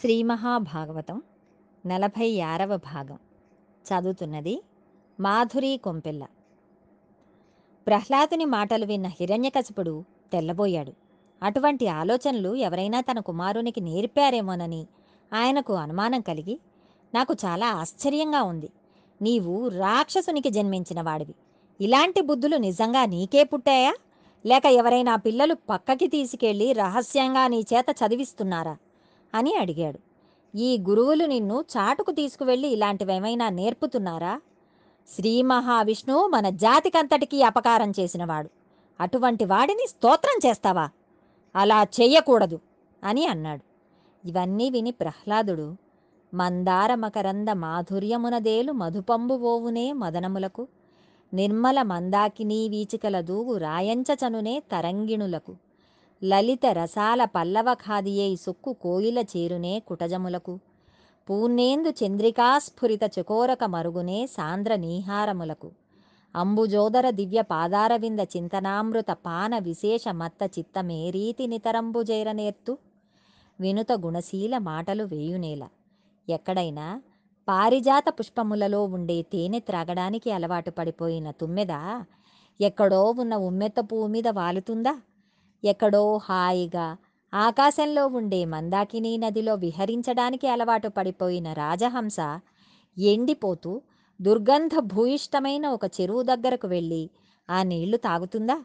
శ్రీ మహాభాగవతం నలభై ఆరవ భాగం. చదువుతున్నది మాధురి కొంపెల్ల. ప్రహ్లాదుని మాటలు విన్న హిరణ్యకశపుడు తెల్లబోయాడు. అటువంటి ఆలోచనలు ఎవరైనా తన కుమారునికి నేర్పారేమోనని ఆయనకు అనుమానం కలిగి నాకు చాలా ఆశ్చర్యంగా ఉంది. నీవు రాక్షసునికి జన్మించిన వాడివి. ఇలాంటి బుద్ధులు నిజంగా నీకే పుట్టాయా? లేక ఎవరైనా పిల్లలు పక్కకి తీసుకెళ్ళి రహస్యంగా నీ చేత చదివిస్తున్నారా? అని అడిగాడు. ఈ గురువులు నిన్ను చాటుకు తీసుకువెళ్ళి ఇలాంటివేమైనా నేర్పుతున్నారా? శ్రీ మహావిష్ణువు మన జాతికంతటికీ అపకారం చేసినవాడు. అటువంటి వాడిని స్తోత్రం చేస్తావా? అలా చెయ్యకూడదు అని అన్నాడు. ఇవన్నీ విని ప్రహ్లాదుడు మందార మకరంద మాధుర్యమునదేలు మధుపంబు ఓవునే మదనములకు. నిర్మల మందాకినీ వీచికల దూగు రాయంచచనునే తరంగిణులకు. లలిత రసాల పల్లవ ఖాదియే సొక్కు కోయిల చేరునే కుటజములకు. పూర్ణేందు చంద్రికాస్ఫురిత చకోరక మరుగునే సాంద్ర నీహారములకు. అంబుజోదర దివ్య పాదారవింద చింతనామృత పాన విశేష మత్త చిత్తమేరీతి నితరంబు జైరనేర్తు. వినుత గుణశీల మాటలు వేయునేల. ఎక్కడైనా పారిజాత పుష్పములలో ఉండే తేనె త్రాగడానికి అలవాటు పడిపోయిన తుమ్మెద ఎక్కడో ఉన్న ఉమ్మెత్త పువ్వు మీద వాలుతుందా? ఎక్కడో హాయిగా ఆకాశంలో ఉండే మందాకినీ నదిలో విహరించడానికి అలవాటు పడిపోయిన రాజహంస ఎండిపోతూ దుర్గంధ భూయిష్టమైన ఒక చెరువు దగ్గరకు వెళ్ళి ఆ నీళ్ళు తాగుతుందా?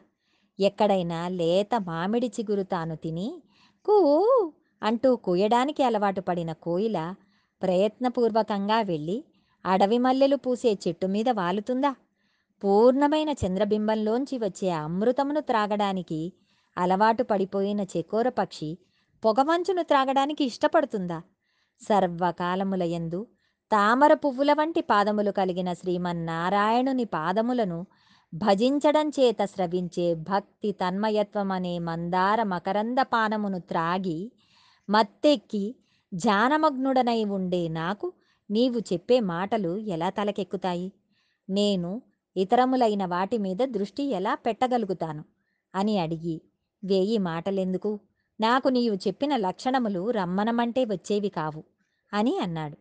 ఎక్కడైనా లేత మామిడి చిగురు తాను తిని కూ అంటూ కూయడానికి అలవాటు పడిన కోయిల ప్రయత్నపూర్వకంగా వెళ్ళి అడవి మల్లెలు పూసే చెట్టు మీద వాలుతుందా? పూర్ణమైన చంద్రబింబంలోంచి వచ్చే అమృతమును త్రాగడానికి అలవాటు పడిపోయిన చెకోర పక్షి పొగమంచును త్రాగడానికి ఇష్టపడుతుందా? సర్వకాలములయందు తామర పువ్వుల వంటి పాదములు కలిగిన శ్రీమన్నారాయణుని పాదములను భజించడం చేత స్రవించే భక్తి తన్మయత్వం అనే మందార మకరంద పానమును త్రాగి మత్తెక్కి జానమగ్నుడనై ఉండే నాకు నీవు చెప్పే మాటలు ఎలా తలకెక్కుతాయి? నేను ఇతరములైన వాటి మీద దృష్టి ఎలా పెట్టగలుగుతాను? అని అడిగి వేయి మాటలెందుకు? నాకు నీవు చెప్పిన లక్షణములు రమ్మనమంటే వచ్చేవి కావు అని అన్నాడు.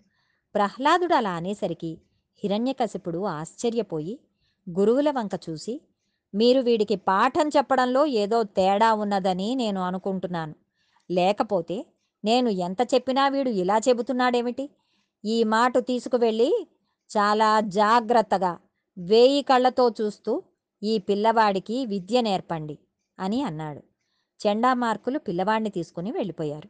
ప్రహ్లాదుడు అలా అనేసరికి హిరణ్యకశిపుడు ఆశ్చర్యపోయి గురువుల వంక చూసి మీరు వీడికి పాఠం చెప్పడంలో ఏదో తేడా ఉన్నదని నేను అనుకుంటున్నాను. లేకపోతే నేను ఎంత చెప్పినా వీడు ఇలా చెబుతున్నాడేమిటి? ఈ మాట తీసుకువెళ్ళి చాలా జాగ్రత్తగా వేయి కళ్ళతో చూస్తూ ఈ పిల్లవాడికి విద్య నేర్పండి అని అన్నాడు. చెండామార్కులు పిల్లవాడిని తీసుకుని వెళ్ళిపోయారు.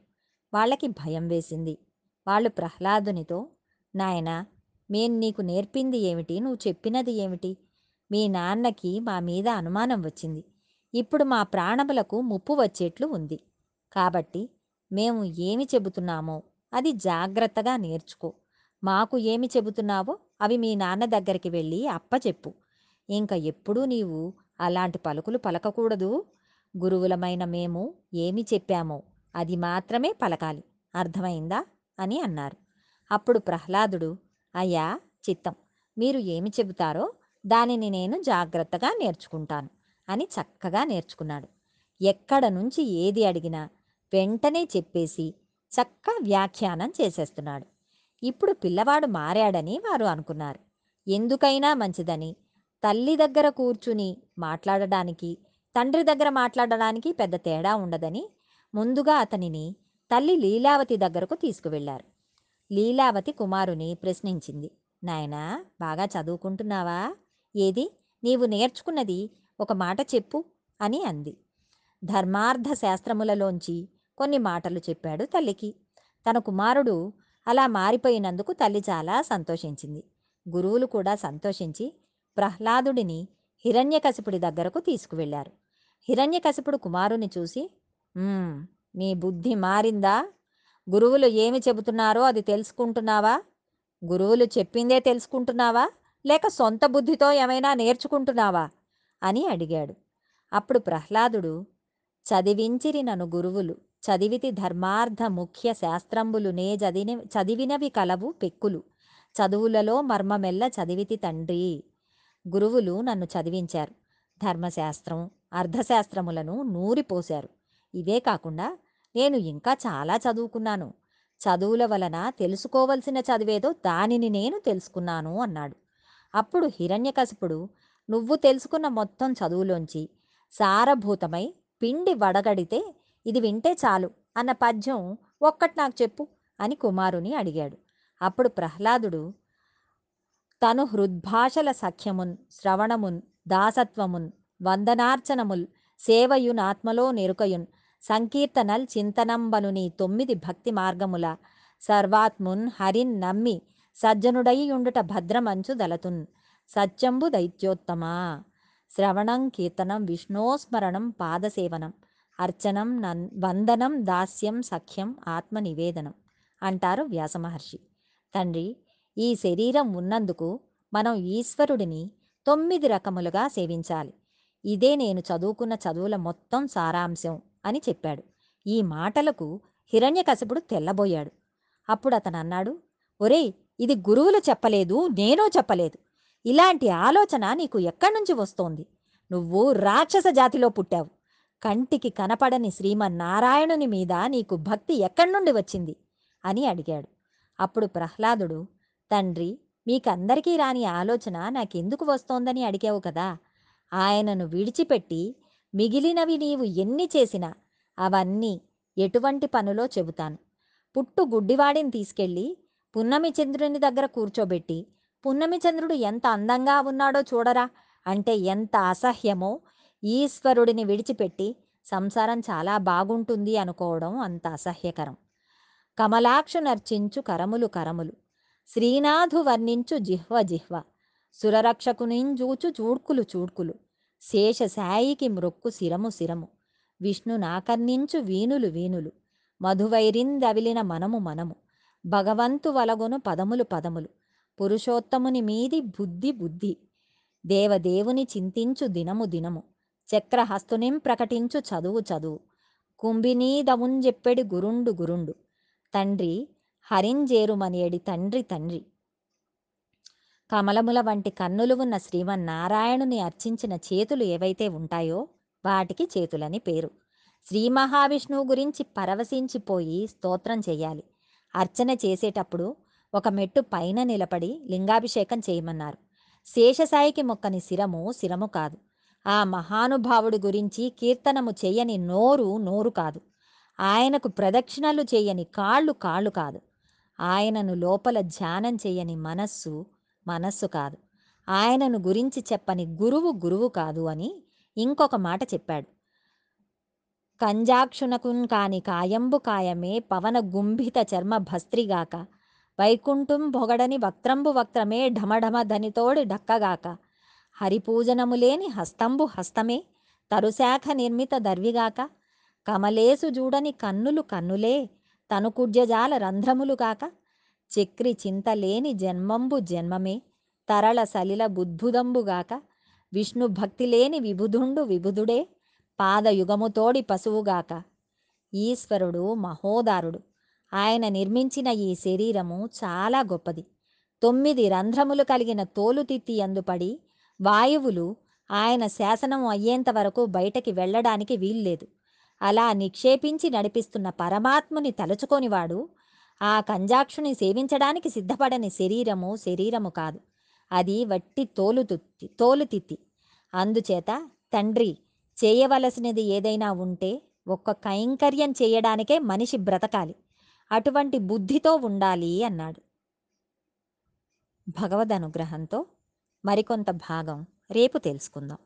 వాళ్ళకి భయం వేసింది. వాళ్ళు ప్రహ్లాదునితో నాయనా మేం నీకు నేర్పింది ఏమిటి? నువ్వు చెప్పినది ఏమిటి? మీ నాన్నకి మా మీద అనుమానం వచ్చింది. ఇప్పుడు మా ప్రాణములకు ముప్పు వచ్చేట్లు ఉంది. కాబట్టి మేము ఏమి చెబుతున్నామో అది జాగ్రత్తగా నేర్చుకో. మాకు ఏమి చెబుతున్నావో అవి మీ నాన్న దగ్గరికి వెళ్ళి అప్పచెప్పు. ఇంకా ఎప్పుడూ నీవు అలాంటి పలుకులు పలకకూడదు. గురువులమైన మేము ఏమి చెప్పామో అది మాత్రమే పలకాలి. అర్థమైందా? అని అన్నారు. అప్పుడు ప్రహ్లాదుడు అయ్యా చిత్తం మీరు ఏమి చెబుతారో దానిని నేను జాగ్రత్తగా నేర్చుకుంటాను అని చక్కగా నేర్చుకున్నాడు. ఎక్కడ నుంచి ఏది అడిగినా వెంటనే చెప్పేసి చక్క వ్యాఖ్యానం చేసేస్తున్నాడు. ఇప్పుడు పిల్లవాడు మారాడని వారు అనుకున్నారు. ఎందుకైనా మంచిదని తల్లి దగ్గర కూర్చుని మాట్లాడడానికి తండ్రి దగ్గర మాట్లాడడానికి పెద్ద తేడా ఉండదని ముందుగా అతనిని తల్లి లీలావతి దగ్గరకు తీసుకువెళ్ళారు లీలావతి కుమారుని ప్రశ్నించింది. నాయనా బాగా చదువుకుంటున్నావా? ఏది? నీవు నేర్చుకున్నది ఒక మాట చెప్పు అని అంది. ధర్మార్థ శాస్త్రములలోంచి కొన్ని మాటలు చెప్పాడు తల్లికి. తన కుమారుడు అలా మారిపోయినందుకు తల్లి చాలా సంతోషించింది. గురువులు కూడా సంతోషించి ప్రహ్లాదుడిని హిరణ్యకశిపుడి దగ్గరకు తీసుకువెళ్ళారు హిరణ్యకశిపుడు కుమారుని చూసి నీ బుద్ధి మారిందా? గురువులు ఏమి చెబుతున్నారో అది తెలుసుకుంటున్నావా? గురువులు చెప్పిందే తెలుసుకుంటున్నావా? లేక సొంత బుద్ధితో ఏమైనా నేర్చుకుంటున్నావా? అని అడిగాడు. అప్పుడు ప్రహ్లాదుడు చదివించిరి నను గురువులు చదివితి ధర్మార్థ ముఖ్య శాస్త్రంబులు నే చదివి చదివినవి కలవు పెక్కులు. చదువులలో మర్మమెల్ల చదివితి తండ్రి. గురువులు నన్ను చదివించారు. ధర్మశాస్త్రం అర్థశాస్త్రములను నూరిపోశారు. ఇవే కాకుండా నేను ఇంకా చాలా చదువుకున్నాను. చదువుల వలన తెలుసుకోవలసిన చదివేదో దానిని నేను తెలుసుకున్నాను అన్నాడు. అప్పుడు హిరణ్యకశిపుడు నువ్వు తెలుసుకున్న మొత్తం చదువులోంచి సారభూతమై పిండి వడగడితే ఇది వింటే చాలు అన్న పద్యం ఒక్కటి నాకు చెప్పు అని కుమారుని అడిగాడు. అప్పుడు ప్రహ్లాదుడు తను హృద్భాషల సఖ్యమున్ శ్రవణమున్ దాసత్వమున్ వందనార్చనముల్ సేవయున్ ఆత్మలో నెరుకయున్. సంకీర్తనల్ చింతనంబనుని తొమ్మిది భక్తి మార్గముల. సర్వాత్మున్ హరిన్ నమ్మి సజ్జనుడయ్యుండుట భద్రమంచు దలతున్. సత్యంబు దైత్యోత్తమా. శ్రవణం కీర్తనం విష్ణోస్మరణం పాదసేవనం. అర్చనం నన్ వందనం దాస్యం సఖ్యం ఆత్మ నివేదనం అంటారు వ్యాసమహర్షి. తండ్రి ఈ శరీరం ఉన్నందుకు మనం ఈశ్వరుడిని తొమ్మిది రకములుగా సేవించాలి. ఇదే నేను చదువుకున్న చదువుల మొత్తం సారాంశం అని చెప్పాడు. ఈ మాటలకు హిరణ్యకశపుడు తెల్లబోయాడు. అప్పుడు అతను అన్నాడు ఒరేయ్ ఇది గురువులు చెప్పలేదు నేనూ చెప్పలేదు. ఇలాంటి ఆలోచన నీకు ఎక్కడి నుంచి వస్తోంది? నువ్వు రాక్షస జాతిలో పుట్టావు. కంటికి కనపడని శ్రీమన్నారాయణుని మీద నీకు భక్తి ఎక్కడి నుండి వచ్చింది? అని అడిగాడు. అప్పుడు ప్రహ్లాదుడు తండ్రి మీకందరికీ రాని ఆలోచన నాకెందుకు వస్తోందని అడిగావు కదా. ఆయనను విడిచిపెట్టి మిగిలినవి నీవు ఎన్ని చేసినా అవన్నీ ఎటువంటి పనులో చెబుతాను. పుట్టు గుడ్డివాడిని తీసుకెళ్ళి పున్నమి చంద్రుని దగ్గర కూర్చోబెట్టి పున్నమి చంద్రుడు ఎంత అందంగా ఉన్నాడో చూడరా? అంటే ఎంత అసహ్యమో? ఈశ్వరుడిని విడిచిపెట్టి సంసారం చాలా బాగుంటుంది అనుకోవడం అంత అసహ్యకరం. కమలాక్షు నర్చించు కరములు కరములు. శ్రీనాథు వర్ణించు జిహ్వ జిహ్వ. సురరక్షకునింజూచు చూడ్కులు చూడ్కులు. శేషశాయికి మృక్కు శిరము శిరము. విష్ణు వీణులు వీణులు. వీనులు మధువైరిందవిలిన మనము మనము. భగవంతు వలగొను పదములు పదములు. పురుషోత్తముని మీది బుద్ధి బుద్ధి. దేవదేవుని చింతించు దినము దినము. చక్రహస్తునిం ప్రకటించు చదువు చదువు. కుంభినీదముంజెప్పెడి గురుండు గురుండు. తండ్రి హరింజేరుమనేడి తండ్రి తండ్రి. కమలముల వంటి కన్నులు ఉన్న శ్రీమన్నారాయణుని అర్చించిన చేతులు ఏవైతే ఉంటాయో వాటికి చేతులని పేరు. శ్రీ మహావిష్ణువు గురించి పరవశించిపోయి స్తోత్రం చేయాలి. అర్చన చేసేటప్పుడు ఒక మెట్టు పైన నిలబడి లింగాభిషేకం చేయమన్నారు. శేషసాయికి మొక్కని శిరము శిరము కాదు. ఆ మహానుభావుడి గురించి కీర్తనము చేయని నోరు నోరు కాదు. ఆయనకు ప్రదక్షిణలు చేయని కాళ్ళు కాళ్ళు కాదు. ఆయనను లోపల ధ్యానం చేయని మనస్సు మనస్సు కాదు. ఆయనను గురించి చెప్పని గురువు గురువు కాదు అని ఇంకొక మాట చెప్పాడు. కంజాక్షునకున్ కాని కాయంబు కాయమే పవన గుంభిత చర్మ భస్త్రిగాక. వైకుంఠం పొగడని వక్త్రంబు వక్త్రమే ఢమఢమ ధనితోడు ఢక్కగాక. హరిపూజనము లేని హస్తంబు హస్తమే తరుశాఖ నిర్మిత దర్విగాక. కమలేసు జూడని కన్నులు కన్నులే తనుకుడ్యజాల రంధ్రములు కాక చక్రి చింతలేని జన్మంబు జన్మమే. తరళ సలిల బుద్భుదంబుగాక విష్ణు భక్తి లేని విబుధుండు విబుధుడే. పాదయుగముతోడి పశువుగాక ఈశ్వరుడు మహోదారుడు. ఆయన నిర్మించిన ఈ శరీరము చాలా గొప్పది. తొమ్మిది రంధ్రములు కలిగిన తోలుతిత్తి అందుపడి వాయువులు ఆయన శాసనం అయ్యేంత వరకు బయటకి వెళ్ళడానికి వీల్లేదు. అలా నిక్షేపించి నడిపిస్తున్న పరమాత్ముని తలుచుకోనివాడు ఆ కంజాక్షుని సేవించడానికి సిద్ధపడని శరీరము శరీరము కాదు. అది వట్టి తోలుతుత్తి తోలుతిత్తి అందుచేత తండ్రి చేయవలసినది ఏదైనా ఉంటే ఒక్క కైంకర్యం చేయడానికే మనిషి బ్రతకాలి. అటువంటి బుద్ధితో ఉండాలి అన్నాడు. భగవద్ అనుగ్రహంతో మరికొంత భాగం రేపు తెలుసుకుందాం.